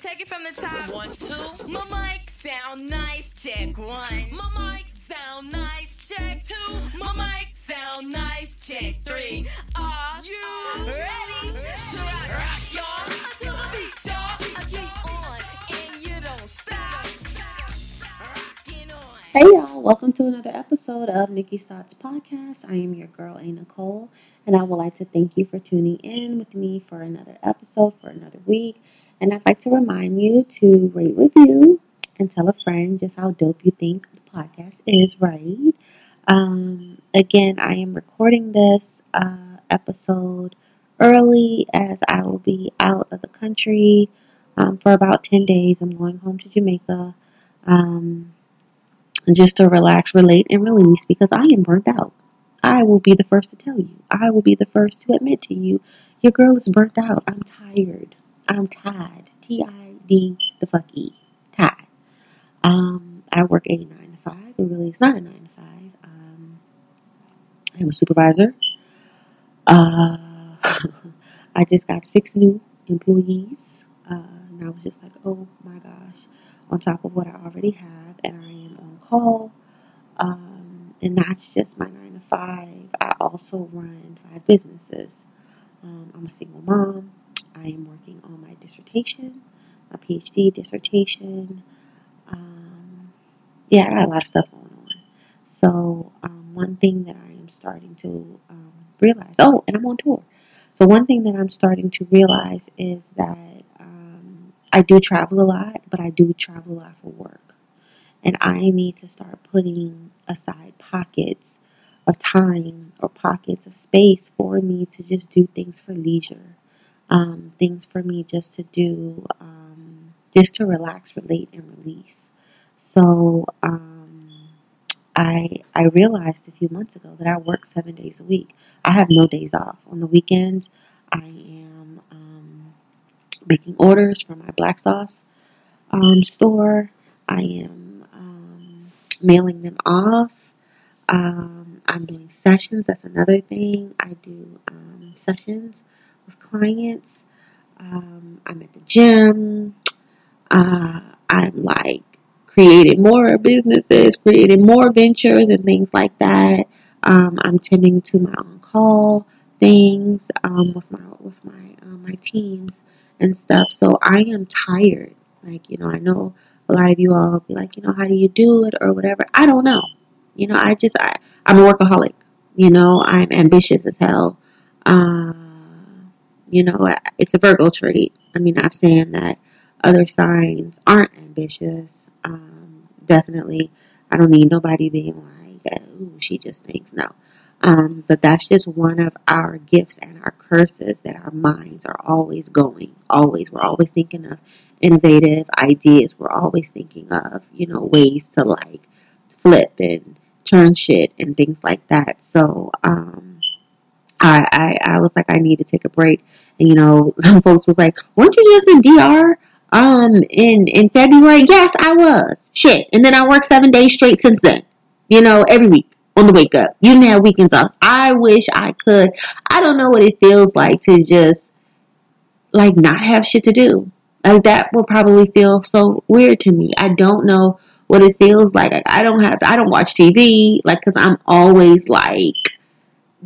take it from the top. One, two. My mic sound nice. Check one. My mic sound nice. Check two. My mic sound nice. Check three. Are you ready to rock, rock y'all? Until the beat, y'all. I keep on and you don't stop. Rocking on. Hey y'all, welcome to another episode of Nikki's Thoughts Podcast. I am your girl, A. Nicole, and I would like to thank you for tuning in with me for another episode, for another week. And I'd like to remind you to rate, review, and tell a friend just how dope you think the podcast is, right? Um, again, I am recording this uh, episode early as I will be out of the country um, for about 10 days. I'm going home to Jamaica. Um, just to relax, relate, and release because I am burnt out. I will be the first to tell you. I will be the first to admit to you, your girl is burnt out. I'm tired. I'm tired. T I D the fuck E. Tired. Um, I work a nine to five. It really is not a nine to five. Um, I am a supervisor. Uh, I just got six new employees. Uh, and I was just like, oh my gosh, on top of what I already have, and I am on call. Um, and that's just my nine to five. I also run five businesses. Um, I'm a single mom. I am working on my dissertation, my PhD dissertation. Um, yeah, I got a lot of stuff going on. So, um, one thing that I am starting to um, realize, oh, and I'm on tour. So, one thing that I'm starting to realize is that um, I do travel a lot, but I do travel a lot for work. And I need to start putting aside pockets of time or pockets of space for me to just do things for leisure. Um, things for me just to do, um, just to relax, relate, and release. So um, I I realized a few months ago that I work seven days a week. I have no days off. On the weekends, I am um, making orders for my black sauce um, store. I am um, mailing them off. I'm doing sessions. That's another thing. I do sessions with clients. Um, I'm at the gym. Uh, I'm like creating more businesses, creating more ventures and things like that. Um, I'm tending to my on call things um, with my with my um, my teams and stuff. So I am tired. Like you know, I know a lot of you all be like, you know, how do you do it or whatever. I don't know. You know, I just I, I'm a workaholic. You know, I'm ambitious as hell. Uh, you know, it's a Virgo trait. I mean, not saying that other signs aren't ambitious. Um, definitely, I don't need nobody being like, "Ooh, she just thinks." No, um, but that's just one of our gifts and our curses that our minds are always going. Always, we're always thinking of innovative ideas. We're always thinking of you know ways to like flip and turn shit and things like that. So, um, I, I, I was like, I need to take a break. And, you know, some folks was like, weren't you just in DR, um, in, in February? Yes, I was. Shit. And then I worked seven days straight since then. You know, every week on the wake up. You didn't have weekends off. I wish I could. I don't know what it feels like to just, like, not have shit to do. Like, that will probably feel so weird to me. I don't know what it feels like. like I don't have, I don't watch TV, like, cause I'm always like,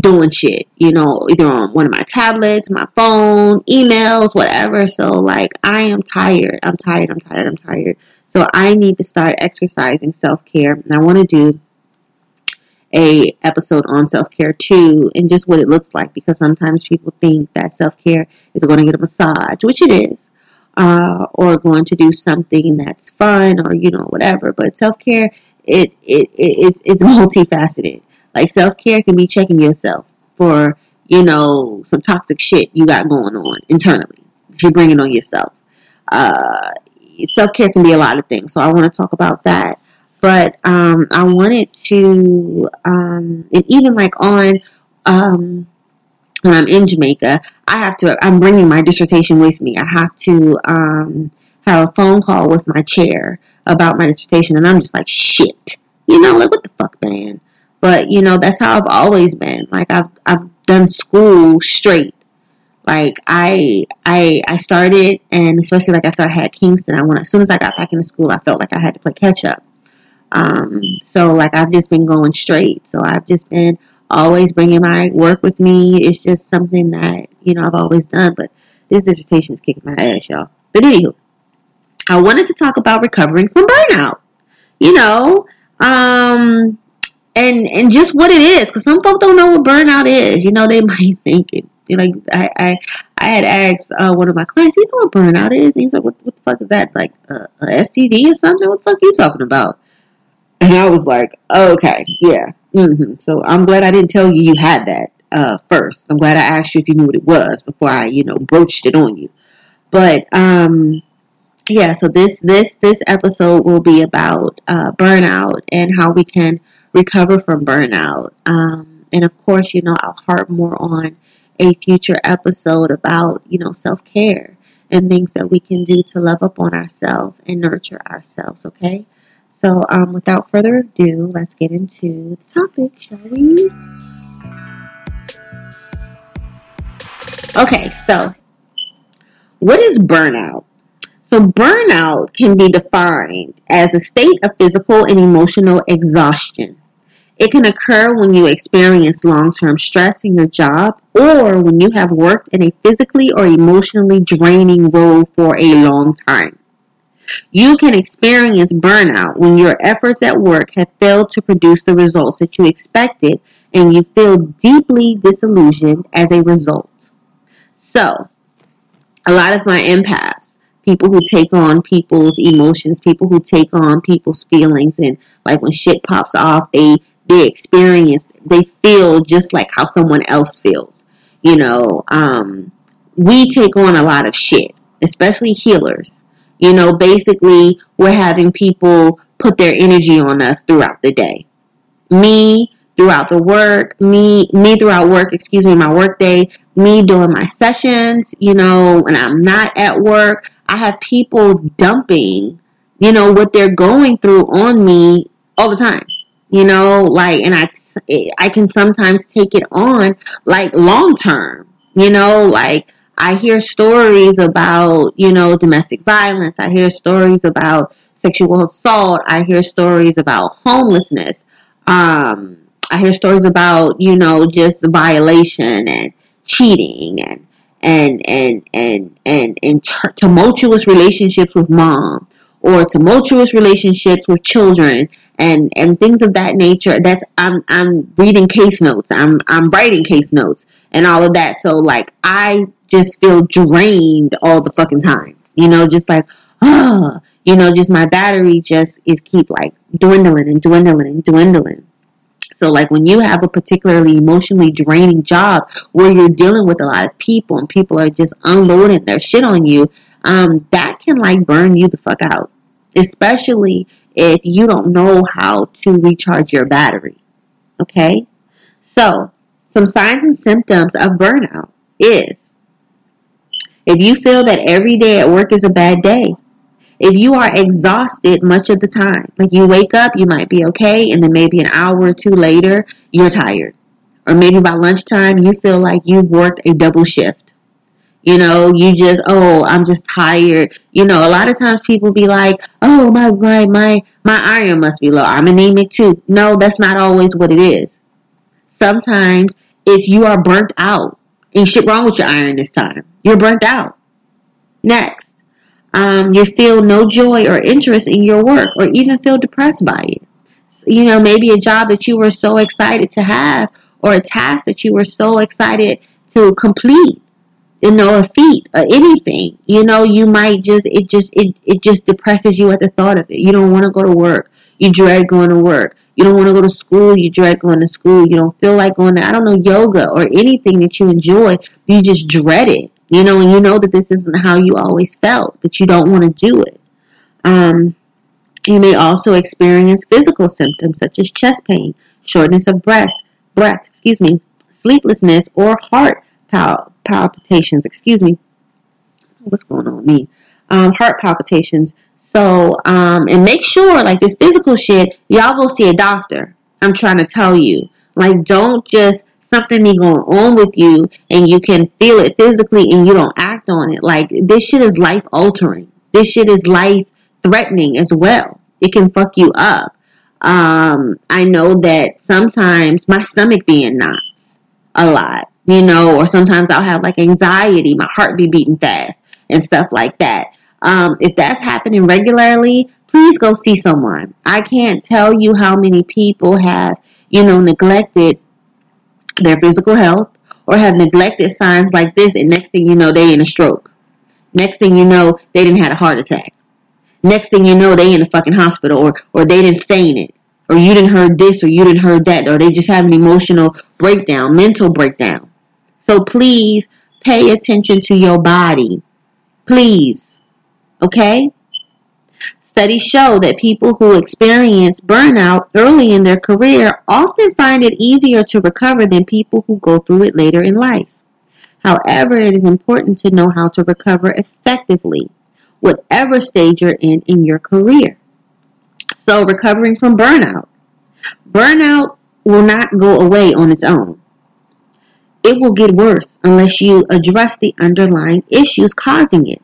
doing shit, you know, either on one of my tablets, my phone, emails, whatever. So like I am tired. I'm tired. I'm tired. I'm tired. So I need to start exercising self-care. And I want to do a episode on self-care too and just what it looks like because sometimes people think that self-care is going to get a massage, which it is. Uh, or going to do something that's fun or you know whatever but self-care it, it, it it's, it's multifaceted like self care can be checking yourself for, you know, some toxic shit you got going on internally. If you're bringing on yourself. Uh, self care can be a lot of things. So I want to talk about that. But um, I wanted to, um, and even like on, um, when I'm in Jamaica, I have to, I'm bringing my dissertation with me. I have to um, have a phone call with my chair about my dissertation. And I'm just like, shit. You know, like, what the fuck, man? But you know, that's how I've always been. Like I've I've done school straight. Like I I I started and especially like after I had Kingston, I went as soon as I got back into school, I felt like I had to play catch up. Um, so like I've just been going straight. So I've just been always bringing my work with me. It's just something that you know I've always done. But this dissertation is kicking my ass, y'all. But anywho, I wanted to talk about recovering from burnout. You know, um, and and just what it is, because some folks don't know what burnout is. You know, they might think it. You I, I I had asked uh, one of my clients, "You know what burnout is?" And he's like, "What, what the fuck is that? Like uh, a STD or something? What the fuck are you talking about?" And I was like, "Okay, yeah." Mm-hmm. So I'm glad I didn't tell you you had that uh, first. I'm glad I asked you if you knew what it was before I, you know, broached it on you. But um, yeah, so this this this episode will be about uh, burnout and how we can recover from burnout. Um, and of course, you know, I'll harp more on a future episode about, you know, self care and things that we can do to love up on ourselves and nurture ourselves, okay? So, um, without further ado, let's get into the topic, shall we? Okay, so what is burnout? So, burnout can be defined as a state of physical and emotional exhaustion it can occur when you experience long term stress in your job or when you have worked in a physically or emotionally draining role for a long time. You can experience burnout when your efforts at work have failed to produce the results that you expected and you feel deeply disillusioned as a result. So, a lot of my empaths, people who take on people's emotions, people who take on people's feelings, and like when shit pops off, they they experience, they feel just like how someone else feels. You know, um, we take on a lot of shit, especially healers. You know, basically, we're having people put their energy on us throughout the day. Me throughout the work, me, me throughout work, excuse me, my work day, me doing my sessions, you know, when I'm not at work. I have people dumping, you know, what they're going through on me all the time you know, like, and I, I can sometimes take it on like long term, you know, like I hear stories about, you know, domestic violence. I hear stories about sexual assault. I hear stories about homelessness. Um, I hear stories about, you know, just violation and cheating and, and, and, and, and, and tumultuous relationships with mom or tumultuous relationships with children and and things of that nature. That's i'm i'm reading case notes. I'm i'm writing case notes and all of that. So like i just feel drained all the fucking time you know just like oh you know just my battery just is keep like dwindling and dwindling and dwindling. So like when you have a particularly emotionally draining job where you're dealing with a lot of people and people are just unloading their shit on you um, that can like burn you the fuck out especially if you don't know how to recharge your battery. Okay? So, some signs and symptoms of burnout is if you feel that every day at work is a bad day, if you are exhausted much of the time, like you wake up, you might be okay, and then maybe an hour or two later, you're tired. Or maybe by lunchtime, you feel like you've worked a double shift. You know, you just, oh, I'm just tired. You know, a lot of times people be like, oh, my, my, my, my iron must be low. I'm anemic too. No, that's not always what it is. Sometimes if you are burnt out, ain't shit wrong with your iron this time. You're burnt out. Next, um, you feel no joy or interest in your work or even feel depressed by it. You know, maybe a job that you were so excited to have or a task that you were so excited to complete you know, a feat or anything, you know, you might just, it just, it, it just depresses you at the thought of it. You don't want to go to work. You dread going to work. You don't want to go to school. You dread going to school. You don't feel like going to, I don't know, yoga or anything that you enjoy. You just dread it, you know, and you know that this isn't how you always felt, but you don't want to do it. Um, you may also experience physical symptoms such as chest pain, shortness of breath, breath, excuse me, sleeplessness, or heart pal- palpitations. Excuse me. What's going on with me? Um, heart palpitations. So, um, and make sure, like this physical shit, y'all go see a doctor. I'm trying to tell you. Like, don't just, something be going on with you and you can feel it physically and you don't act on it. Like this shit is life altering. This shit is life threatening as well. It can fuck you up. Um, I know that sometimes my stomach being in knots a lot, you know, or sometimes I'll have like anxiety, my heart be beating fast and stuff like that. Um, if that's happening regularly, please go see someone. I can't tell you how many people have, you know, neglected their physical health or have neglected signs like this and next thing you know they in a stroke. Next thing you know they didn't have a heart attack. Next thing you know they in a fucking hospital or or they didn't faint it. Or you didn't heard this or you didn't heard that or they just have an emotional breakdown, mental breakdown. So please pay attention to your body. Please. Okay? Studies show that people who experience burnout early in their career often find it easier to recover than people who go through it later in life. However, it is important to know how to recover effectively, whatever stage you're in in your career. So, recovering from burnout. Burnout will not go away on its own. It will get worse unless you address the underlying issues causing it.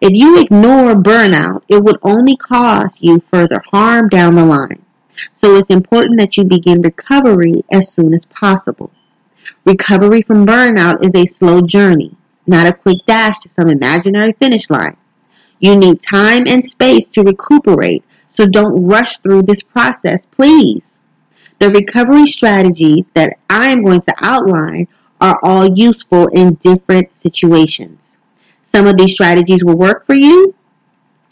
If you ignore burnout, it would only cause you further harm down the line. So it's important that you begin recovery as soon as possible. Recovery from burnout is a slow journey, not a quick dash to some imaginary finish line. You need time and space to recuperate, so don't rush through this process, please. The recovery strategies that I'm going to outline are all useful in different situations. Some of these strategies will work for you,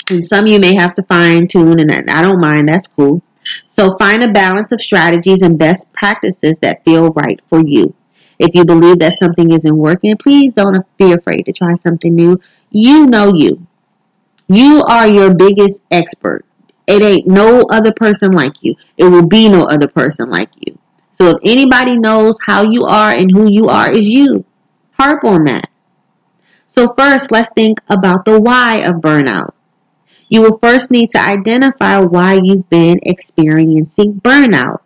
and some you may have to fine tune, and I don't mind, that's cool. So find a balance of strategies and best practices that feel right for you. If you believe that something isn't working, please don't be afraid to try something new. You know you. You are your biggest expert. It ain't no other person like you. It will be no other person like you. So if anybody knows how you are and who you are is you. Harp on that. So first, let's think about the why of burnout. You will first need to identify why you've been experiencing burnout.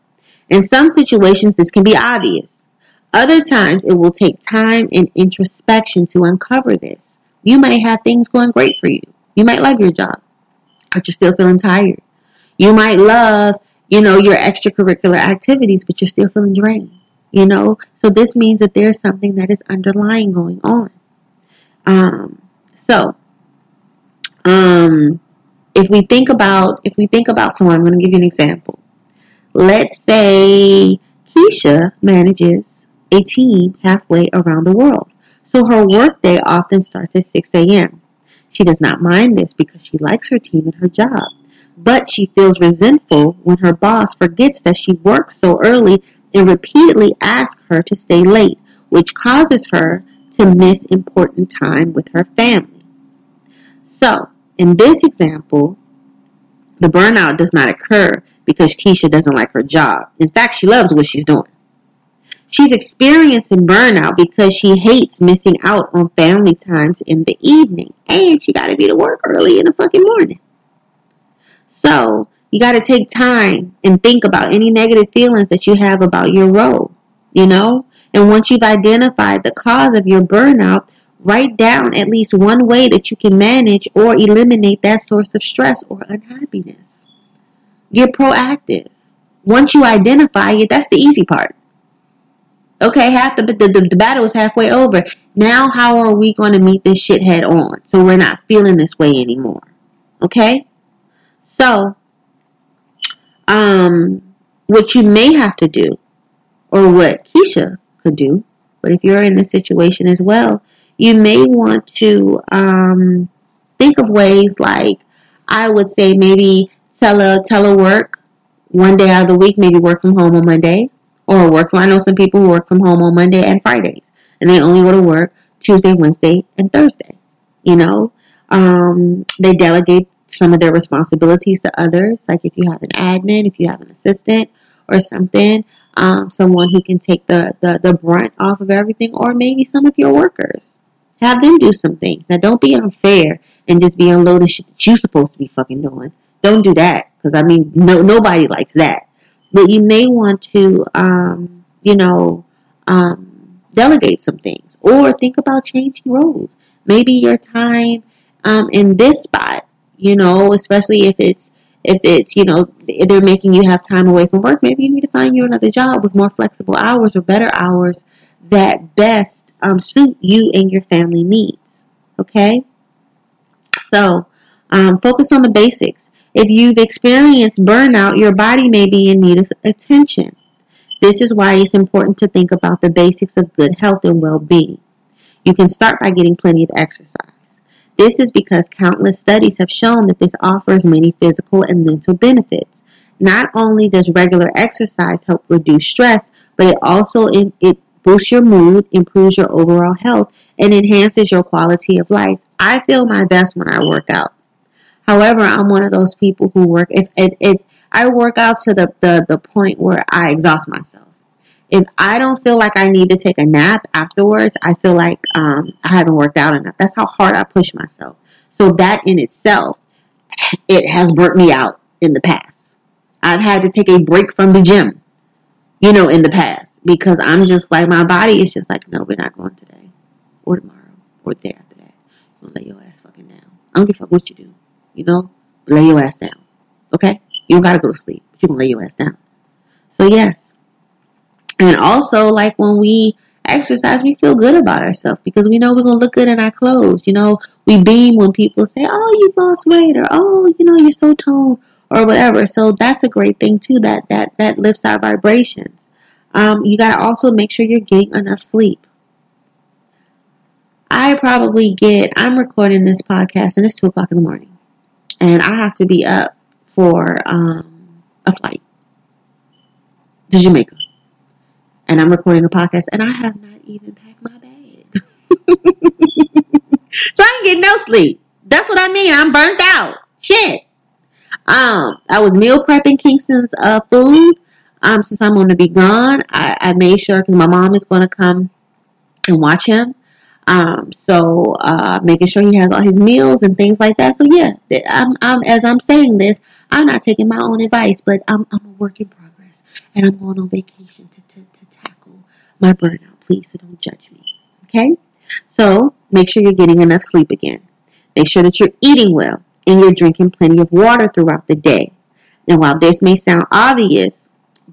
In some situations, this can be obvious. Other times, it will take time and introspection to uncover this. You might have things going great for you. You might love your job, but you're still feeling tired. You might love, you know, your extracurricular activities, but you're still feeling drained. You know, so this means that there's something that is underlying going on. Um, so, um, if we think about if we think about someone, I'm going to give you an example. Let's say Keisha manages a team halfway around the world, so her workday often starts at 6 a.m. She does not mind this because she likes her team and her job, but she feels resentful when her boss forgets that she works so early and repeatedly asks her to stay late, which causes her to miss important time with her family. So, in this example, the burnout does not occur because Keisha doesn't like her job. In fact, she loves what she's doing. She's experiencing burnout because she hates missing out on family times in the evening. And she got to be to work early in the fucking morning. So, you got to take time and think about any negative feelings that you have about your role. You know, and once you've identified the cause of your burnout, write down at least one way that you can manage or eliminate that source of stress or unhappiness. Get proactive. Once you identify it, that's the easy part. Okay, half the, the, the, battle is halfway over. Now, how are we going to meet this shit head on so we're not feeling this way anymore? Okay? So, um, what you may have to do, or what Keisha could do. But if you're in this situation as well, you may want to um, think of ways like I would say maybe tele telework one day out of the week, maybe work from home on Monday, or work from. I know some people who work from home on Monday and Fridays, and they only go to work Tuesday, Wednesday, and Thursday. You know, um, they delegate some of their responsibilities to others, like if you have an admin, if you have an assistant, or something um, someone who can take the, the, the brunt off of everything, or maybe some of your workers. Have them do some things. Now, don't be unfair and just be unloading shit that you're supposed to be fucking doing. Don't do that, because I mean, no nobody likes that. But you may want to, um, you know, um, delegate some things or think about changing roles. Maybe your time um, in this spot, you know, especially if it's if it's you know they're making you have time away from work, maybe you need to find you another job with more flexible hours or better hours that best um, suit you and your family needs. Okay, so um, focus on the basics. If you've experienced burnout, your body may be in need of attention. This is why it's important to think about the basics of good health and well being. You can start by getting plenty of exercise. This is because countless studies have shown that this offers many physical and mental benefits. Not only does regular exercise help reduce stress, but it also in, it boosts your mood, improves your overall health, and enhances your quality of life. I feel my best when I work out. However, I'm one of those people who work if if, if I work out to the, the, the point where I exhaust myself. If I don't feel like I need to take a nap afterwards, I feel like um, I haven't worked out enough. That's how hard I push myself. So that in itself, it has burnt me out in the past. I've had to take a break from the gym, you know, in the past because I'm just like my body is just like, no, we're not going today or tomorrow or the day after that. You lay your ass fucking down. I don't give a fuck what you do, you know, lay your ass down, okay? You don't gotta go to sleep, you can lay your ass down. So yes, and also, like when we exercise, we feel good about ourselves because we know we're going to look good in our clothes. You know, we beam when people say, oh, you've lost weight or, oh, you know, you're so toned or whatever. So that's a great thing too. That, that, that lifts our vibrations. Um, you got to also make sure you're getting enough sleep. I probably get, I'm recording this podcast and it's two o'clock in the morning and I have to be up for, um, a flight to Jamaica and I'm recording a podcast and I have not even packed my bag. so I ain't getting no sleep. That's what I mean. I'm burnt out. Shit. Um, I was meal prepping Kingston's uh, food. Um, since I'm going to be gone, I, I made sure because my mom is going to come and watch him. Um, so uh, making sure he has all his meals and things like that. So yeah, I'm, I'm as I'm saying this, I'm not taking my own advice, but I'm, I'm a work in progress, and I'm going on vacation to, to my burnout, please. So don't judge me. Okay? So make sure you're getting enough sleep again. Make sure that you're eating well and you're drinking plenty of water throughout the day. Now, while this may sound obvious,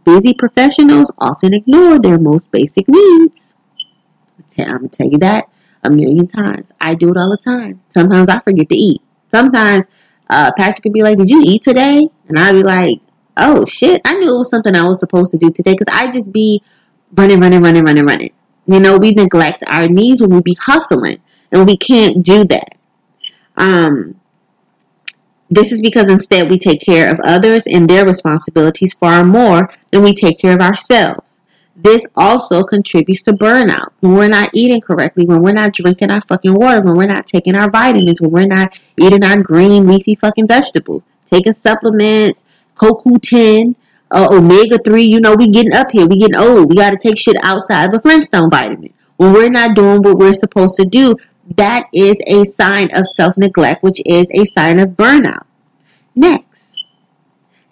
busy professionals often ignore their most basic needs. I'm going to tell you that a million times. I do it all the time. Sometimes I forget to eat. Sometimes uh, Patrick could be like, Did you eat today? And I'd be like, Oh shit, I knew it was something I was supposed to do today because I just be running, running, running, running, running. You know, we neglect our needs when we be hustling, and we can't do that. Um, this is because instead we take care of others and their responsibilities far more than we take care of ourselves. This also contributes to burnout. When we're not eating correctly, when we're not drinking our fucking water, when we're not taking our vitamins, when we're not eating our green leafy fucking vegetables, taking supplements, CoQ10, uh, omega 3, you know, we getting up here. We getting old. We got to take shit outside of a Flintstone vitamin. When we're not doing what we're supposed to do, that is a sign of self neglect, which is a sign of burnout. Next,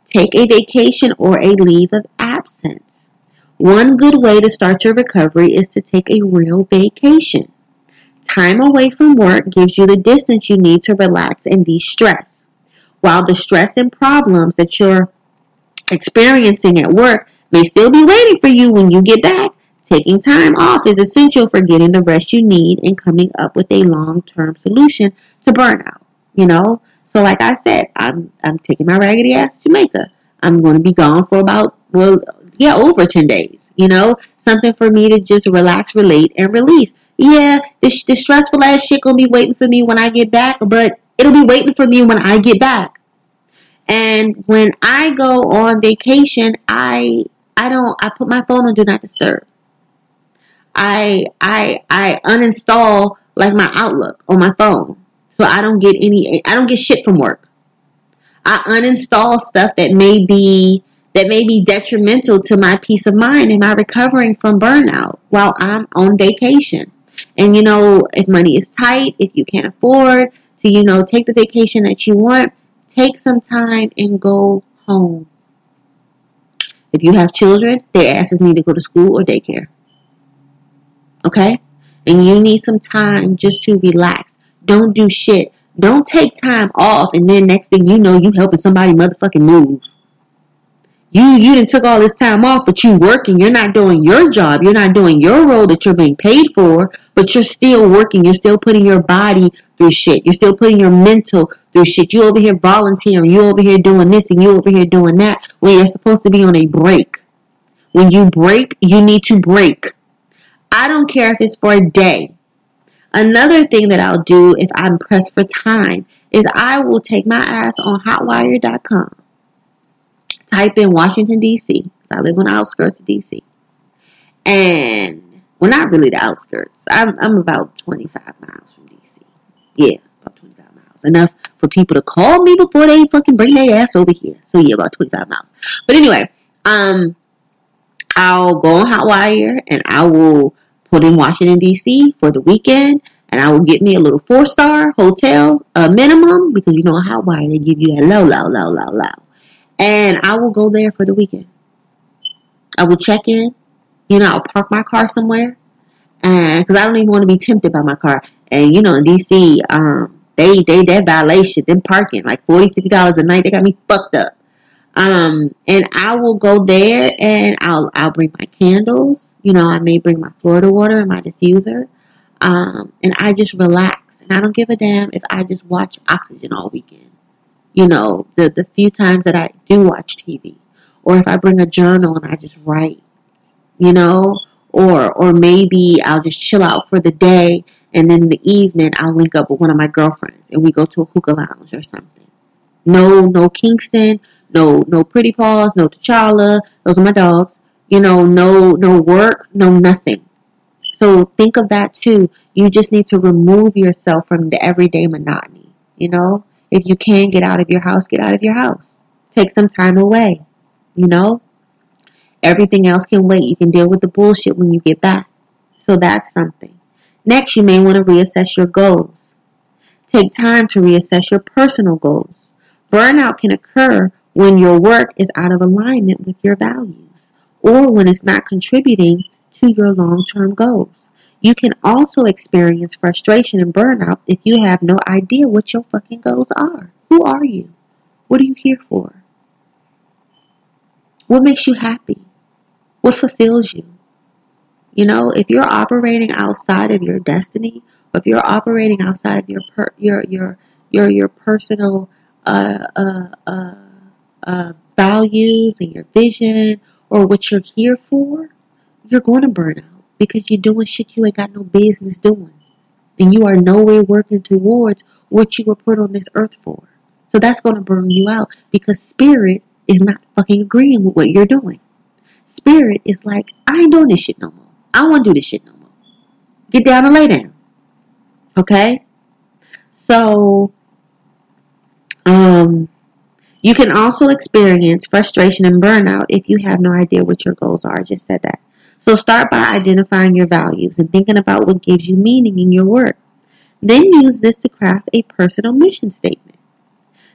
take a vacation or a leave of absence. One good way to start your recovery is to take a real vacation. Time away from work gives you the distance you need to relax and de stress. While the stress and problems that you're experiencing at work may still be waiting for you when you get back. Taking time off is essential for getting the rest you need and coming up with a long-term solution to burnout. You know, so like I said, I'm I'm taking my raggedy ass to Jamaica. I'm going to be gone for about well, yeah, over ten days. You know, something for me to just relax, relate, and release. Yeah, the, the stressful ass shit gonna be waiting for me when I get back, but it'll be waiting for me when I get back. And when I go on vacation, I I don't I put my phone on do not disturb. I I I uninstall like my Outlook on my phone. So I don't get any I don't get shit from work. I uninstall stuff that may be that may be detrimental to my peace of mind and my recovering from burnout while I'm on vacation. And you know, if money is tight, if you can't afford to, you know, take the vacation that you want, Take some time and go home. If you have children, their asses need to go to school or daycare. Okay? And you need some time just to relax. Don't do shit. Don't take time off and then next thing you know you helping somebody motherfucking move. You you didn't took all this time off, but you working. You're not doing your job. You're not doing your role that you're being paid for, but you're still working. You're still putting your body through shit. You're still putting your mental through shit. You over here volunteering. You over here doing this and you over here doing that when you're supposed to be on a break. When you break, you need to break. I don't care if it's for a day. Another thing that I'll do if I'm pressed for time is I will take my ass on hotwire.com type in Washington, D.C. I live on the outskirts of D.C. And, well, not really the outskirts. I'm, I'm about 25 miles from D.C. Yeah, about 25 miles. Enough for people to call me before they fucking bring their ass over here. So, yeah, about 25 miles. But anyway, um, I'll go on Hotwire and I will put in Washington, D.C. for the weekend. And I will get me a little four star hotel, a minimum, because you know Hotwire they give you that low, low, low, low, low and I will go there for the weekend. I will check in. You know, I'll park my car somewhere, and because I don't even want to be tempted by my car. And you know, in DC, um, they they that violation, them parking like 40 50 dollars a night. They got me fucked up. Um, and I will go there, and I'll I'll bring my candles. You know, I may bring my Florida water and my diffuser. Um, and I just relax, and I don't give a damn if I just watch Oxygen all weekend you know, the, the few times that I do watch TV, or if I bring a journal and I just write, you know, or or maybe I'll just chill out for the day and then in the evening I'll link up with one of my girlfriends and we go to a hookah lounge or something. No, no Kingston, no, no Pretty Paws, no T'Challa. Those are my dogs. You know, no, no work, no nothing. So think of that too. You just need to remove yourself from the everyday monotony. You know, if you can get out of your house, get out of your house. Take some time away. You know? Everything else can wait. You can deal with the bullshit when you get back. So that's something. Next, you may want to reassess your goals. Take time to reassess your personal goals. Burnout can occur when your work is out of alignment with your values or when it's not contributing to your long term goals. You can also experience frustration and burnout if you have no idea what your fucking goals are. Who are you? What are you here for? What makes you happy? What fulfills you? You know, if you're operating outside of your destiny, if you're operating outside of your per, your your your your personal uh, uh, uh, uh, values and your vision, or what you're here for, you're going to burn out because you're doing shit you ain't got no business doing. And you are nowhere working towards what you were put on this earth for. So that's going to burn you out because spirit is not fucking agreeing with what you're doing. Spirit is like, I ain't doing this shit no more. I want to do this shit no more. Get down and lay down. Okay? So, um, you can also experience frustration and burnout if you have no idea what your goals are. I just said that. So start by identifying your values and thinking about what gives you meaning in your work. Then use this to craft a personal mission statement.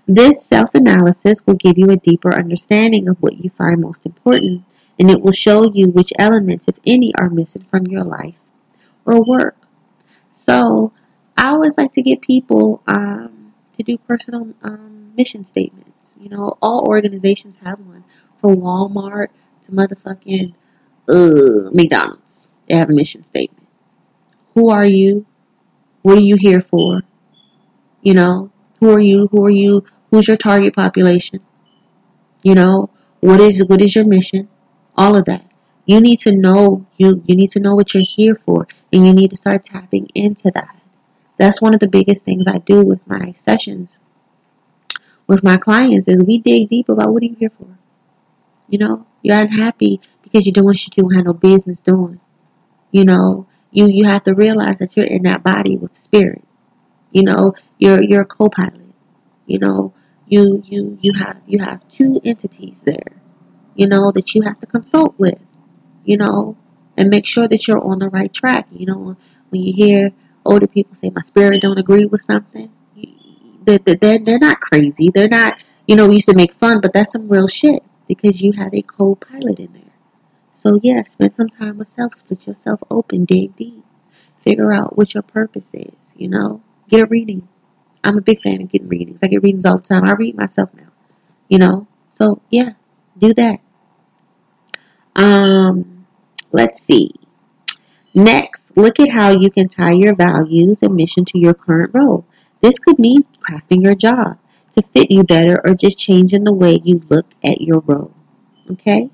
This self analysis will give you a deeper understanding of what you find most important, and it will show you which elements, if any, are missing from your life or work. So, I always like to get people um, to do personal um, mission statements. You know, all organizations have one, from Walmart to motherfucking uh, McDonald's. They have a mission statement. Who are you? What are you here for? You know, who are you? Who are you? Who's your target population? You know, what is what is your mission? All of that. You need to know you you need to know what you're here for and you need to start tapping into that. That's one of the biggest things I do with my sessions with my clients is we dig deep about what are you here for? You know, you're unhappy because you're doing shit you don't have no business doing. You know, you you have to realize that you're in that body with spirit. You know, you're you're a co-pilot. You know, you you you have you have two entities there. You know that you have to consult with. You know, and make sure that you're on the right track. You know, when you hear older people say my spirit don't agree with something, they're, they're, they're not crazy. They're not, you know, we used to make fun, but that's some real shit because you have a co-pilot in there. So yeah, spend some time with self, split yourself open, dig deep, figure out what your purpose is. You know, get a reading. I'm a big fan of getting readings. I get readings all the time. I read myself now. You know, so yeah, do that. Um, let's see. Next, look at how you can tie your values and mission to your current role. This could mean crafting your job to fit you better or just changing the way you look at your role. Okay?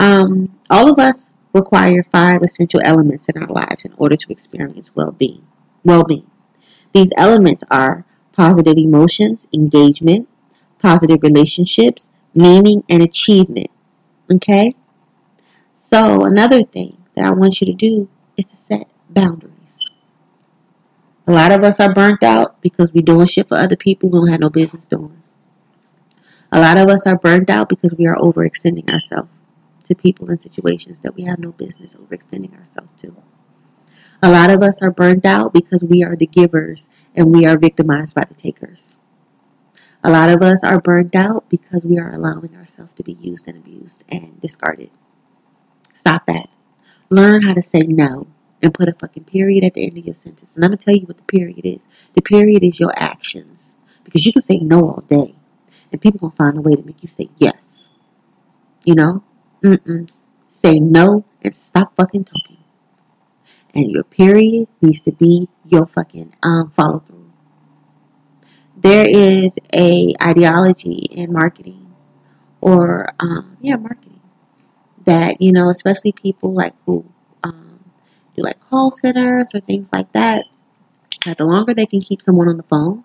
Um, all of us require five essential elements in our lives in order to experience well-being. Well-being. These elements are positive emotions, engagement, positive relationships, meaning, and achievement. Okay? So, another thing that I want you to do is to set boundaries. A lot of us are burnt out because we're doing shit for other people we don't have no business doing. A lot of us are burnt out because we are overextending ourselves to people in situations that we have no business overextending ourselves to. A lot of us are burned out because we are the givers and we are victimized by the takers. A lot of us are burned out because we are allowing ourselves to be used and abused and discarded. Stop that. Learn how to say no and put a fucking period at the end of your sentence. And I'm going to tell you what the period is. The period is your actions. Because you can say no all day. And people going to find a way to make you say yes. You know? Mm-mm. Say no and stop fucking talking. And your period needs to be your fucking um, follow through. There is a ideology in marketing or um, yeah, marketing that you know, especially people like who um, do like call centers or things like that. That the longer they can keep someone on the phone,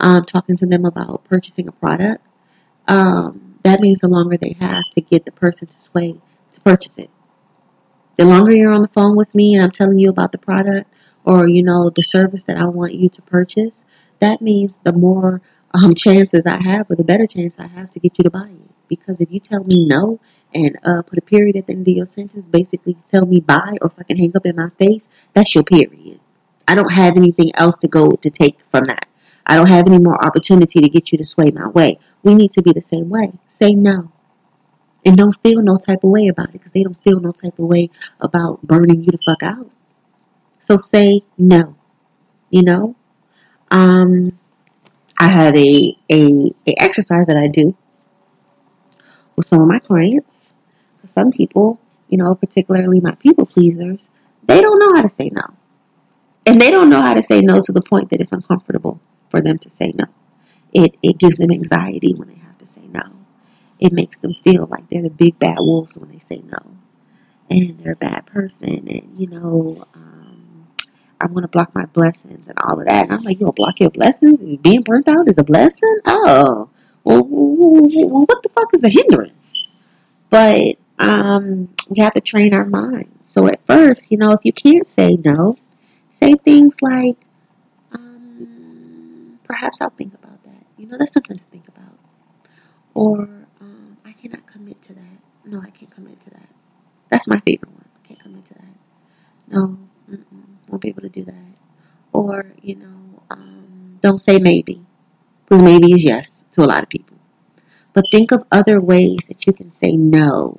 um, talking to them about purchasing a product, um, that means the longer they have to get the person to sway to purchase it. The longer you're on the phone with me and I'm telling you about the product or you know the service that I want you to purchase, that means the more um, chances I have or the better chance I have to get you to buy it. Because if you tell me no and uh, put a period at the end of your sentence, basically tell me buy or fucking hang up in my face, that's your period. I don't have anything else to go to take from that. I don't have any more opportunity to get you to sway my way. We need to be the same way. Say no. And don't feel no type of way about it because they don't feel no type of way about burning you the fuck out. So say no. You know? Um, I have a, a, a exercise that I do with some of my clients. Some people, you know, particularly my people pleasers, they don't know how to say no. And they don't know how to say no to the point that it's uncomfortable for them to say no. It, it gives them anxiety when they have. It makes them feel like they're the big bad wolves when they say no. And they're a bad person. And, you know, um, I'm to block my blessings and all of that. And I'm like, you going to block your blessings? Being burnt out is a blessing? Oh, well, what the fuck is a hindrance? But um, we have to train our minds. So at first, you know, if you can't say no, say things like, um, perhaps I'll think about that. You know, that's something to think about. Or um, I cannot commit to that. No, I can't commit to that. That's my favorite one. I can't commit to that. No, won't be able to do that. Or, you know, um, don't say maybe. Because maybe is yes to a lot of people. But think of other ways that you can say no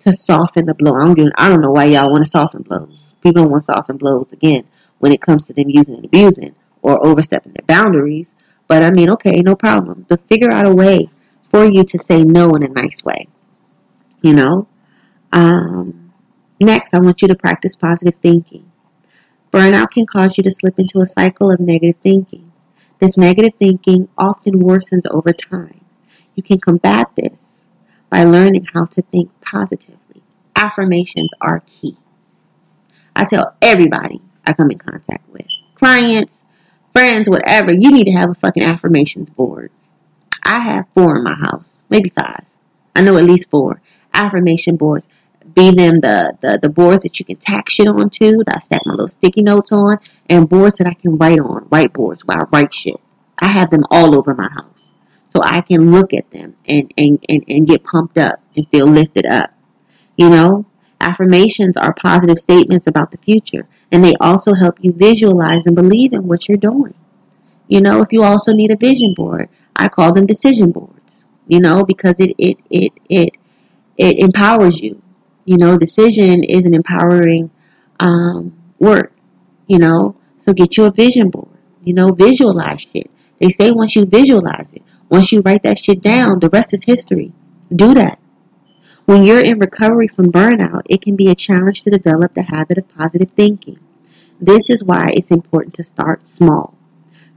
to soften the blow. I don't, I don't know why y'all want to soften blows. People don't want to soften blows again when it comes to them using and abusing or overstepping their boundaries. But I mean, okay, no problem. But figure out a way for you to say no in a nice way. You know? Um, next, I want you to practice positive thinking. Burnout can cause you to slip into a cycle of negative thinking. This negative thinking often worsens over time. You can combat this by learning how to think positively. Affirmations are key. I tell everybody I come in contact with, clients, friends, whatever, you need to have a fucking affirmations board. I have four in my house, maybe five. I know at least four affirmation boards. Be them the, the, the boards that you can tack shit onto, that I stack my little sticky notes on, and boards that I can write on, whiteboards where I write shit. I have them all over my house. So I can look at them and, and, and, and get pumped up and feel lifted up. You know, affirmations are positive statements about the future, and they also help you visualize and believe in what you're doing. You know, if you also need a vision board, I call them decision boards. You know, because it it it it it empowers you. You know, decision is an empowering um. You know, so get you a vision board. You know, visualize shit. They say once you visualize it, once you write that shit down, the rest is history. Do that. When you're in recovery from burnout, it can be a challenge to develop the habit of positive thinking. This is why it's important to start small.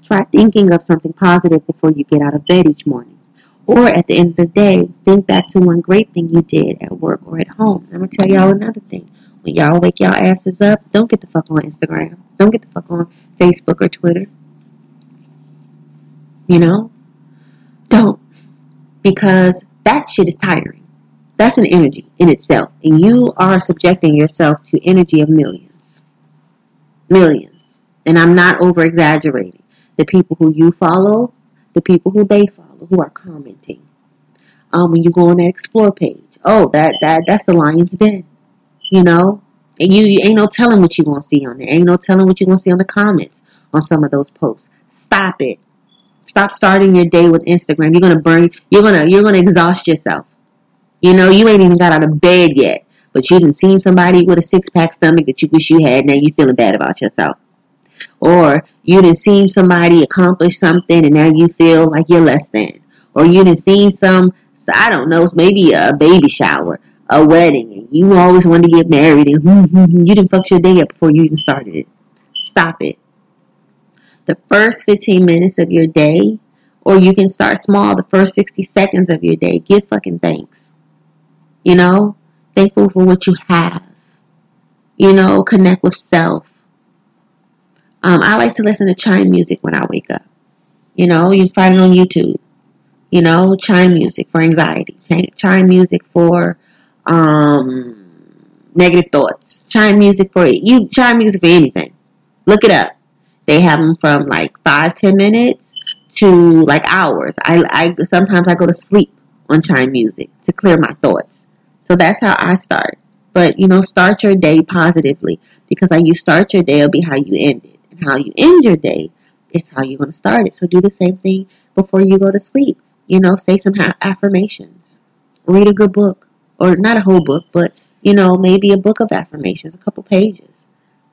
Try thinking of something positive before you get out of bed each morning. Or at the end of the day, think back to one great thing you did at work or at home. I'm to tell y'all another thing. When y'all wake y'all asses up, don't get the fuck on Instagram. Don't get the fuck on Facebook or Twitter. You know? Don't. Because that shit is tiring. That's an energy in itself. And you are subjecting yourself to energy of millions. Millions. And I'm not over exaggerating. The people who you follow, the people who they follow, who are commenting. Um, when you go on that explore page, oh, that, that that's the lion's den. You know? And you, you ain't no telling what you gonna see on there. Ain't no telling what you gonna see on the comments on some of those posts. Stop it. Stop starting your day with Instagram. You're gonna burn. You're gonna you're gonna exhaust yourself. You know you ain't even got out of bed yet, but you didn't seen somebody with a six pack stomach that you wish you had. Now you feeling bad about yourself. Or you didn't seen somebody accomplish something and now you feel like you're less than. Or you didn't seen some I don't know maybe a baby shower, a wedding, and you always wanted to get married and hmm, hmm, hmm, you didn't fuck your day up before you even started it. Stop it the first 15 minutes of your day, or you can start small, the first 60 seconds of your day. Give fucking thanks. You know, thankful for what you have. You know, connect with self. Um, I like to listen to chime music when I wake up. You know, you can find it on YouTube. You know, chime music for anxiety, chime music for um, negative thoughts, chime music for you, chime music for anything. Look it up. They have them from like five, ten minutes to like hours. I, I sometimes I go to sleep on chime music to clear my thoughts. So that's how I start. But you know, start your day positively because how you start your day will be how you end it, and how you end your day is how you're going to start it. So do the same thing before you go to sleep. You know, say some affirmations, read a good book, or not a whole book, but you know, maybe a book of affirmations, a couple pages.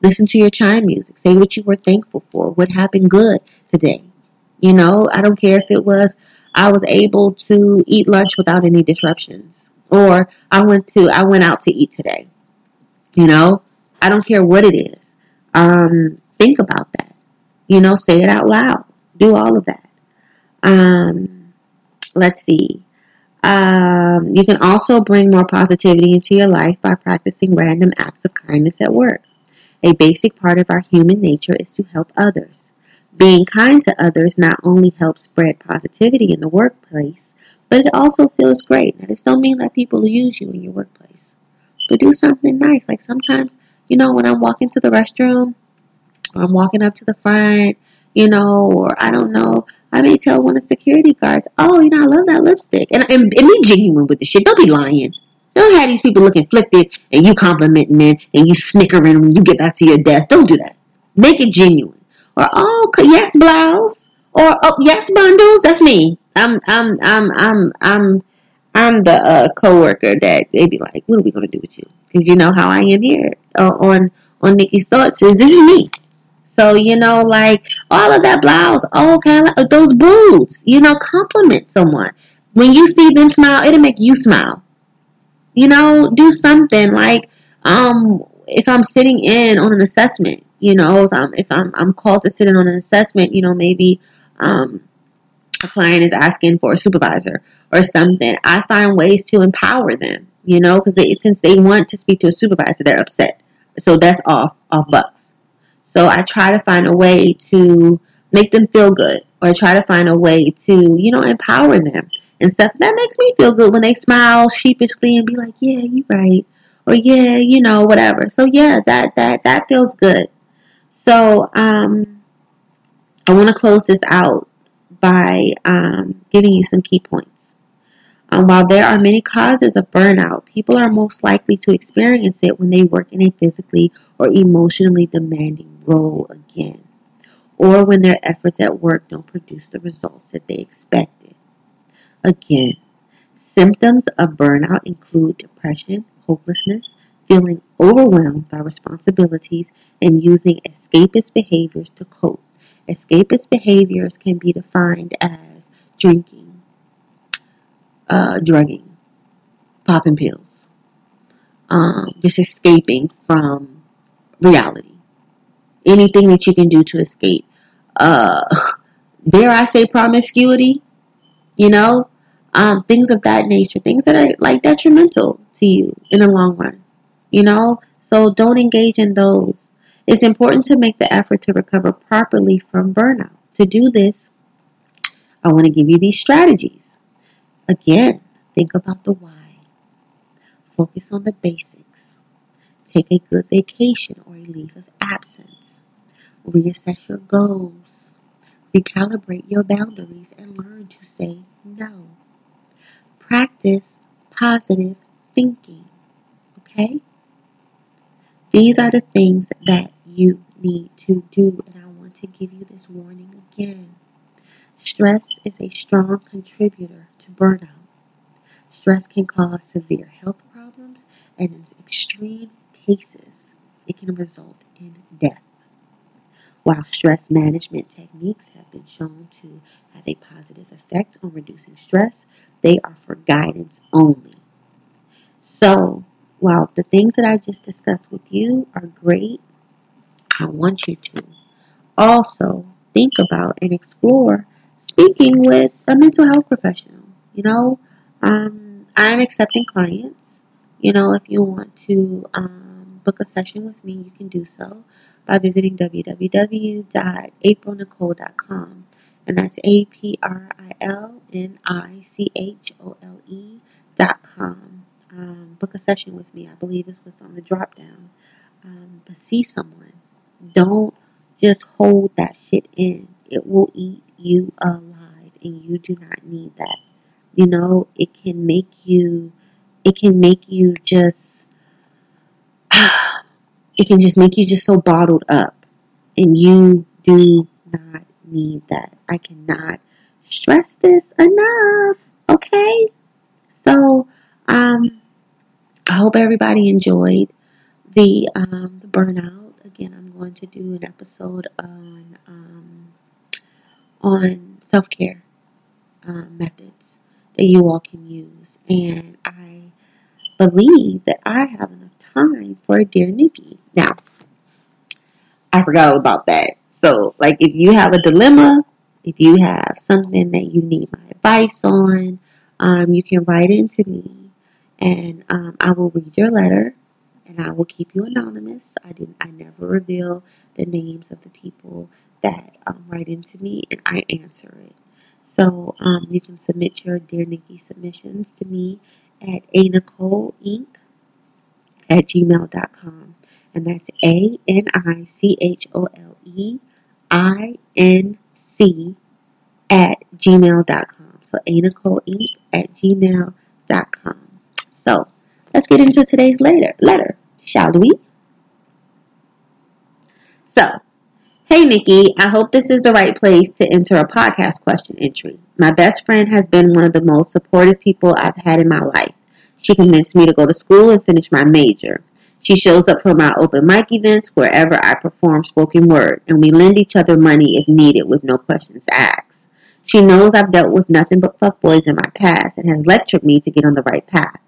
Listen to your chime music. Say what you were thankful for. What happened good today. You know, I don't care if it was I was able to eat lunch without any disruptions. Or I went to I went out to eat today. You know? I don't care what it is. Um, think about that. You know, say it out loud. Do all of that. Um, let's see. Um, you can also bring more positivity into your life by practicing random acts of kindness at work. A basic part of our human nature is to help others. Being kind to others not only helps spread positivity in the workplace, but it also feels great. Now, this don't mean that people use you in your workplace, but do something nice. Like sometimes, you know, when I'm walking to the restroom, I'm walking up to the front, you know, or I don't know, I may tell one of the security guards, "Oh, you know, I love that lipstick," and and, and be genuine with the shit. Don't be lying. Don't have these people looking flippant and you complimenting them and you snickering when you get back to your desk. Don't do that. Make it genuine. Or oh yes blouse. Or oh yes bundles. That's me. I'm I'm I'm I'm I'm I'm the uh, coworker that they be like, what are we gonna do with you? Because you know how I am here uh, on on Nikki's thoughts is this is me. So you know, like all of that blouse. Oh, okay, like those boots. You know, compliment someone when you see them smile. It'll make you smile you know, do something like um if I'm sitting in on an assessment, you know, if I'm if I'm I'm called to sit in on an assessment, you know, maybe um a client is asking for a supervisor or something, I find ways to empower them, you know, because since they want to speak to a supervisor, they're upset. So that's off off bucks. So I try to find a way to make them feel good or I try to find a way to, you know, empower them and stuff. That makes me feel good when they smile sheepishly and be like, "Yeah, you're right," or "Yeah, you know, whatever." So yeah, that that that feels good. So um, I want to close this out by um, giving you some key points. Um, while there are many causes of burnout, people are most likely to experience it when they work in a physically or emotionally demanding role again, or when their efforts at work don't produce the results that they expected. Again, symptoms of burnout include depression, hopelessness, feeling overwhelmed by responsibilities, and using escapist behaviors to cope. Escapist behaviors can be defined as drinking, uh, drugging, popping pills, um, just escaping from reality. Anything that you can do to escape. Uh, dare I say promiscuity? You know, um, things of that nature, things that are like detrimental to you in the long run. You know, so don't engage in those. It's important to make the effort to recover properly from burnout. To do this, I want to give you these strategies. Again, think about the why. Focus on the basics. Take a good vacation or a leave of absence. Reassess your goals. Recalibrate your boundaries and learn to say no. Practice positive thinking. Okay? These are the things that you need to do, and I want to give you this warning again. Stress is a strong contributor to burnout. Stress can cause severe health problems, and in extreme cases, it can result in death. While stress management techniques have been shown to have a positive effect on reducing stress, they are for guidance only. So, while the things that I just discussed with you are great, I want you to also think about and explore speaking with a mental health professional. You know, um, I'm accepting clients. You know, if you want to um, book a session with me, you can do so by visiting www.aprilnichole.com. And that's A P R I L N I C H O L E dot com. Um, book a session with me. I believe this was on the drop down. Um, but see someone. Don't just hold that shit in. It will eat you alive, and you do not need that. You know, it can make you, it can make you just, it can just make you just so bottled up, and you do not need that. I cannot stress this enough. Okay, so um, I hope everybody enjoyed the um, the burnout. Again, I'm going to do an episode on um, on self care uh, methods that you all can use, and I believe that I have enough time for Dear Nikki. Now, I forgot all about that. So, like, if you have a dilemma, if you have something that you need my advice on, um, you can write into me, and um, I will read your letter, and I will keep you anonymous. I didn't. I never reveal the names of the people that um, write into me, and I answer it. So um, you can submit your Dear Nikki submissions to me at a Nichole Inc. at gmail.com. And that's A N I C H O L E I N C at gmail.com. So a Nichole Inc. at gmail.com. So let's get into today's letter, letter shall we? So, Hey Nikki, I hope this is the right place to enter a podcast question entry. My best friend has been one of the most supportive people I've had in my life. She convinced me to go to school and finish my major. She shows up for my open mic events wherever I perform spoken word, and we lend each other money if needed with no questions asked. She knows I've dealt with nothing but fuckboys in my past and has lectured me to get on the right path.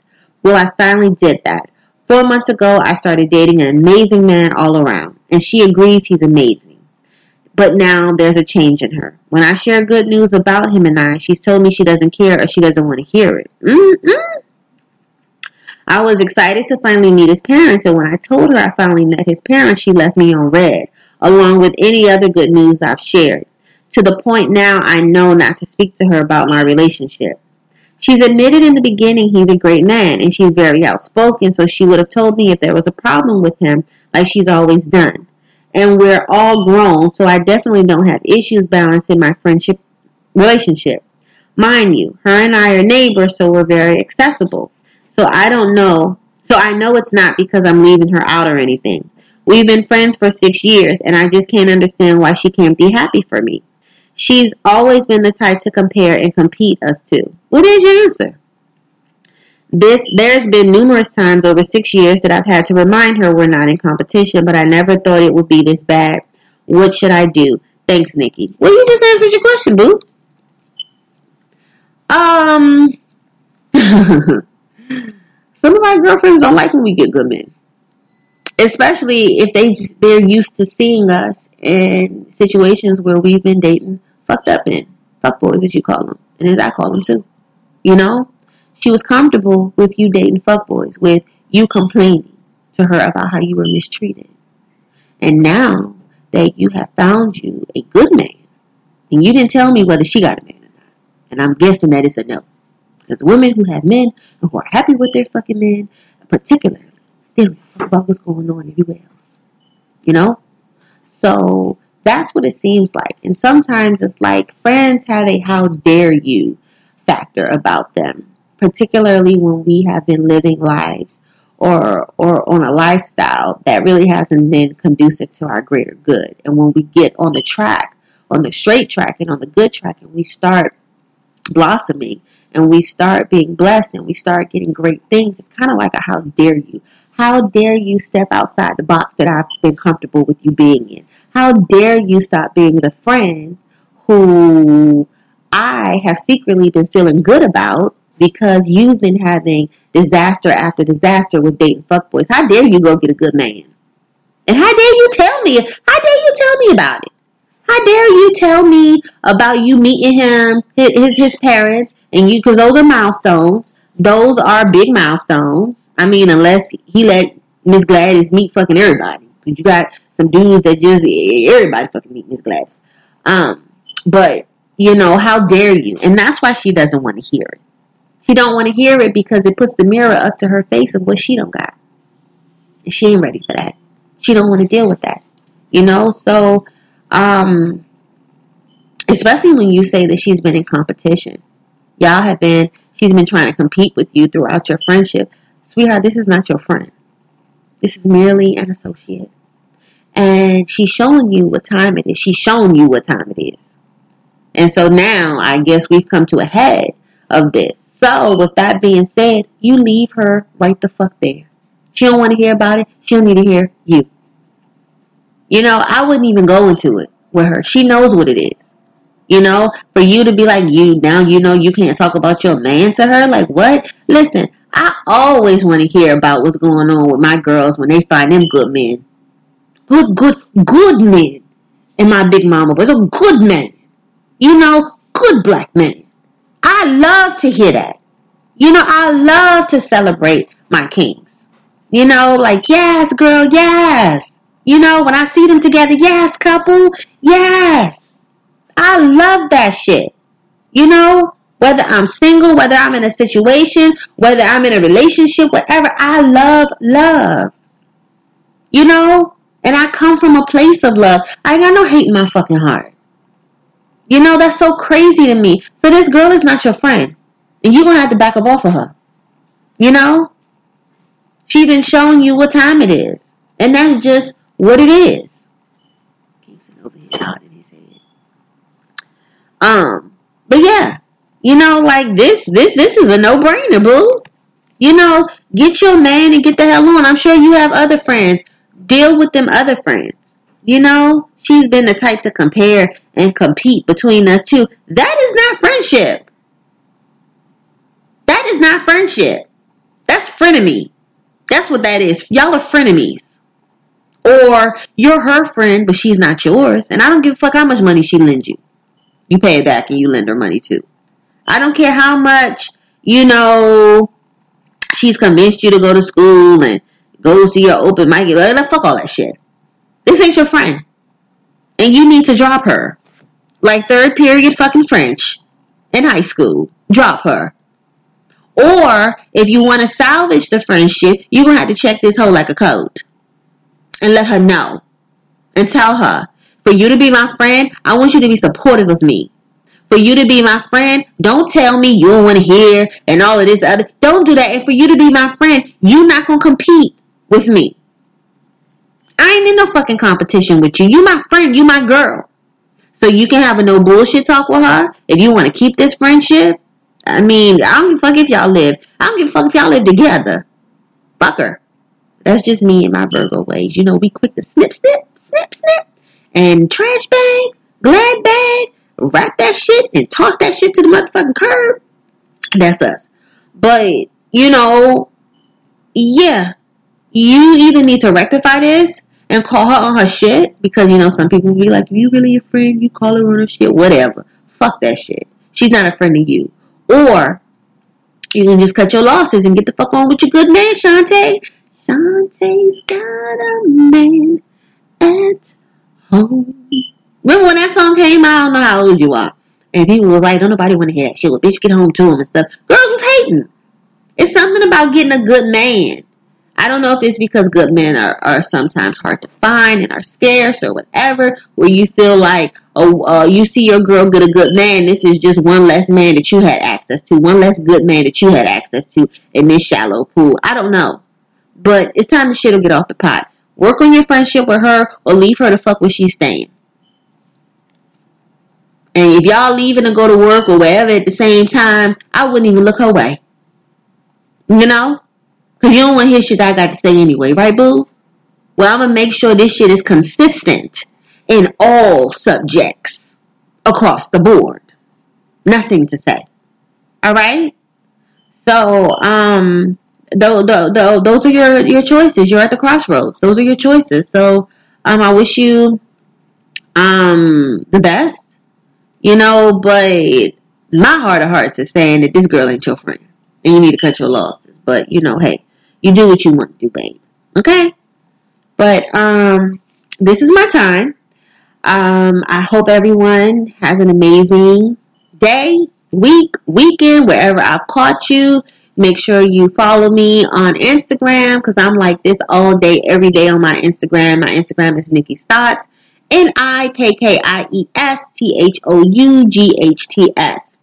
Well, I finally did that. Four months ago, I started dating an amazing man all around, and she agrees he's amazing. But now there's a change in her. When I share good news about him and I, she's told me she doesn't care or she doesn't want to hear it. Mm-mm. I was excited to finally meet his parents, and when I told her I finally met his parents, she left me on read, along with any other good news I've shared. To the point now I know not to speak to her about my relationship. She's admitted in the beginning he's a great man, and she's very outspoken, so she would have told me if there was a problem with him, like she's always done and we're all grown, so I definitely don't have issues balancing my friendship relationship. Mind you, her and I are neighbors, so we're very accessible. So I don't know. So I know it's not because I'm leaving her out or anything. We've been friends for six years, and I just can't understand why she can't be happy for me. She's always been the type to compare and compete us two. What is your answer? this there's been numerous times over six years that I've had to remind her we're not in competition, but I never thought it would be this bad. What should I do? Thanks, Nikki. Well, you just answered your question, boo. Um, some of our girlfriends don't like when we get good men, especially if they they're used to seeing us in situations where we've been dating fucked up in fuck boys, as you call them, and as I call them too. You know, she was comfortable with you dating fuck boys, with you complaining to her about how you were mistreated, and now that you have found you a good man, and you didn't tell me whether she got a man or not, and I'm guessing that it's a no. Because women who have men and who are happy with their fucking men, particularly, they don't fuck about what's going on anywhere else. You know? So that's what it seems like. And sometimes it's like friends have a how dare you factor about them, particularly when we have been living lives or or on a lifestyle that really hasn't been conducive to our greater good. And when we get on the track, on the straight track and on the good track and we start blossoming and we start being blessed and we start getting great things, it's kind of like a how dare you. How dare you step outside the box that I've been comfortable with you being in? How dare you stop being the friend who I have secretly been feeling good about because you've been having disaster after disaster with dating fuckboys? How dare you go get a good man? And how dare you tell me? How dare you tell me about it? How dare you tell me about you meeting him, his his, parents, and you? Because those are milestones. Those are big milestones. I mean, unless he let Miss Gladys meet fucking everybody. You got some dudes that just everybody fucking meet Miss Gladys. Um, but you know, how dare you? And that's why she doesn't want to hear it. She don't want to hear it because it puts the mirror up to her face of what she don't got. And she ain't ready for that. She don't want to deal with that. You know, so um especially when you say that she's been in competition. Y'all have been she's been trying to compete with you throughout your friendship. Sweetheart, this is not your friend. This is merely an associate. And she's showing you what time it is. She's showing you what time it is. And so now I guess we've come to a head of this. So with that being said, you leave her right the fuck there. She don't want to hear about it. She don't need to hear you. You know, I wouldn't even go into it with her. She knows what it is. You know, for you to be like you now, you know you can't talk about your man to her. Like what? Listen, I always want to hear about what's going on with my girls when they find them good men. Good, good, good men. And my big mama was a oh, good man. You know, good black men. I love to hear that. You know, I love to celebrate my kings. You know, like, yes, girl, yes. You know, when I see them together, yes, couple, yes. I love that shit. You know, whether I'm single, whether I'm in a situation, whether I'm in a relationship, whatever, I love love. You know, and I come from a place of love. I got no hate in my fucking heart. You know, that's so crazy to me. So this girl is not your friend. And you're going to have to back up off of her. You know? She's been showing you what time it is. And that's just what it is. Kingston over here nodding his head. Um, but yeah, you know, like this, this, this is a no-brainer, boo. You know, get your man and get the hell on. I'm sure you have other friends. Deal with them other friends. You know, she's been the type to compare and compete between us two. That is not friendship. That is not friendship. That's frenemy. That's what that is. Y'all are frenemies. Or you're her friend, but she's not yours. And I don't give a fuck how much money she lends you. You pay it back and you lend her money too. I don't care how much, you know, she's convinced you to go to school and go to your open mic. Like, fuck all that shit. This ain't your friend. And you need to drop her. Like third period fucking French in high school. Drop her. Or if you want to salvage the friendship, you're going to have to check this hoe like a code. And let her know. And tell her, for you to be my friend, I want you to be supportive of me. For you to be my friend, don't tell me you don't want to hear and all of this other. Don't do that. And for you to be my friend, you're not going to compete with me. I ain't in no fucking competition with you. You my friend. You my girl. So you can have a no bullshit talk with her. If you want to keep this friendship, I mean, I don't give a fuck if y'all live. I don't give a fuck if y'all live together. Fuck her. That's just me and my Virgo ways. You know, we quick to snip, snip, snip, snip, and trash bag, glad bag, wrap that shit and toss that shit to the motherfucking curb. That's us. But, you know, yeah, you either need to rectify this and call her on her shit because, you know, some people be like, if you really a friend, you call her on her shit, whatever. Fuck that shit. She's not a friend of you. Or you can just cut your losses and get the fuck on with your good man, Shantae. Shantae's got a man at home. Remember when that song came out? I don't know how old you are. And people were like, don't nobody want to hear that shit. Well, bitch, get home to him and stuff. Girls was hating. It's something about getting a good man. I don't know if it's because good men are, are sometimes hard to find and are scarce or whatever, where you feel like, oh, uh, you see your girl get a good man. This is just one less man that you had access to, one less good man that you had access to in this shallow pool. I don't know. But it's time the shit will get off the pot. Work on your friendship with her or leave her to fuck where she's staying. And if y'all leaving to go to work or wherever at the same time, I wouldn't even look her way. You know? Because you don't want to hear shit I got to say anyway, right, boo? Well, I'm going to make sure this shit is consistent in all subjects across the board. Nothing to say. All right? So, um, th- th- th- those are your, your choices. You're at the crossroads. Those are your choices. So, um, I wish you, um, the best, you know, but my heart of hearts is saying that this girl ain't your friend and you need to cut your losses. But, you know, hey, you do what you want to do, babe. Okay? But um this is my time. Um I hope everyone has an amazing day, week, weekend, wherever I've caught you. Make sure you follow me on Instagram because I'm like this all day, every day on my Instagram. My Instagram is Nikki's Thoughts. N I K K I E S T H O U G H T S.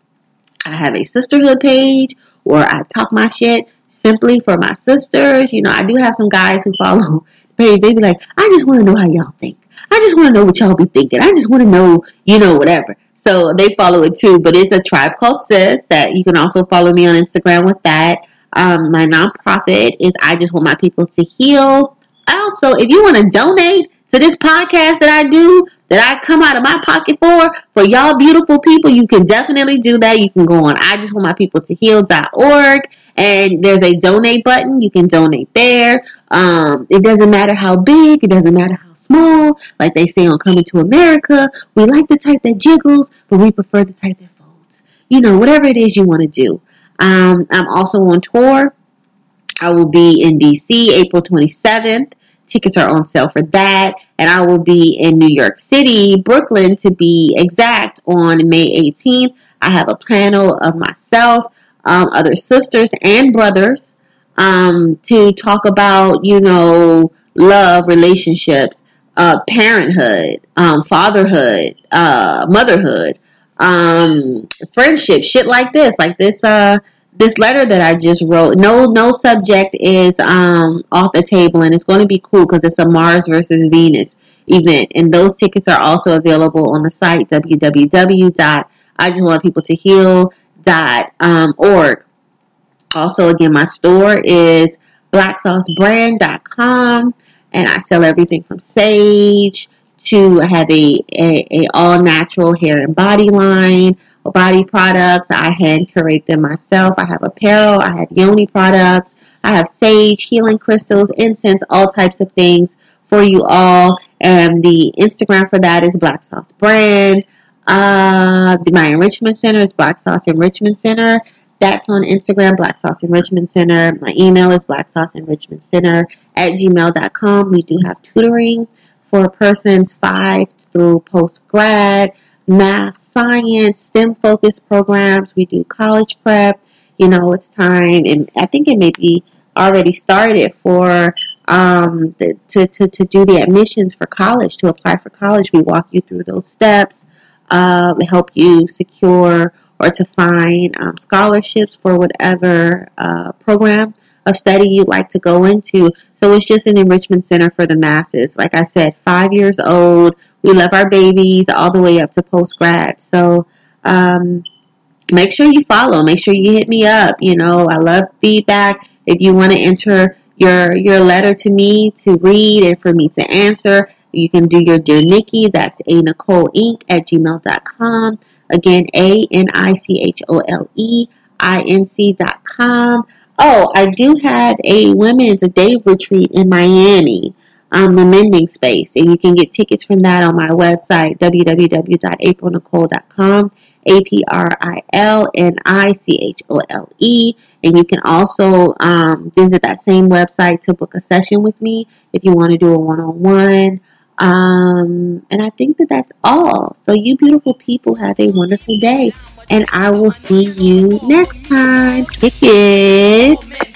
I have a sisterhood page where I talk my shit simply for my sisters. You know, I do have some guys who follow the page. They be like, I just want to know how y'all think. I just want to know what y'all be thinking. I just want to know, you know, whatever. So they follow it too. But it's a tribe called Sis that you can also follow me on Instagram with that. Um, my nonprofit is I just want my people to heal. Also, if you want to donate to this podcast that I do, that I come out of my pocket for, for y'all beautiful people, you can definitely do that. You can go on I just want my people to heal.org and there's a donate button. You can donate there. Um, it doesn't matter how big, it doesn't matter how small. Like they say on Coming to America, we like the type that jiggles, but we prefer the type that folds. You know, whatever it is you want to do. Um, I'm also on tour. I will be in DC April 27th. Tickets are on sale for that. And I will be in New York City, Brooklyn to be exact, on May 18th. I have a panel of myself, um, other sisters and brothers um, to talk about, you know, love, relationships, uh, parenthood, um, fatherhood, uh, motherhood, um, friendship, shit like this, like this, uh, this letter that I just wrote. No, no subject is um, off the table, and it's going to be cool because it's a Mars versus Venus event, and those tickets are also available on the site www.I Also, again, my store is blacksaucebrand.com, and I sell everything from sage to have a, a, a all natural hair and body line body products. I hand curate them myself. I have apparel. I have yoni products. I have sage, healing crystals, incense, all types of things for you all. And the Instagram for that is Black Sauce Brand. Uh, my enrichment center is Black Sauce Enrichment Center. That's on Instagram, Black Sauce Enrichment Center. My email is Black Sauce Enrichment Center at gmail.com. We do have tutoring for persons five through post grad math, science, STEM focused programs. We do college prep. You know, it's time, and I think it may be already started for um, the, to, to, to do the admissions for college, to apply for college. We walk you through those steps, um, help you secure or to find um, scholarships for whatever uh, program of study you'd like to go into. So it's just an enrichment center for the masses. Like I said, five years old we love our babies all the way up to post grad. So, um, make sure you follow. Make sure you hit me up. You know, I love feedback. If you want to enter your your letter to me to read and for me to answer, you can do your Dear Nikki. That's a Nichole Inc. at gmail.com. Again, A N I C H O L E I N C.com. Oh, I do have a women's a day retreat in Miami, um, the Mending Space, and you can get tickets from that on my website www.aprilnichole.com. A P R I L N I C H O L E. And you can also um, visit that same website to book a session with me if you want to do a one on one. Um, and I think that that's all. So, you beautiful people have a wonderful day. And I will see you next time. Kick it.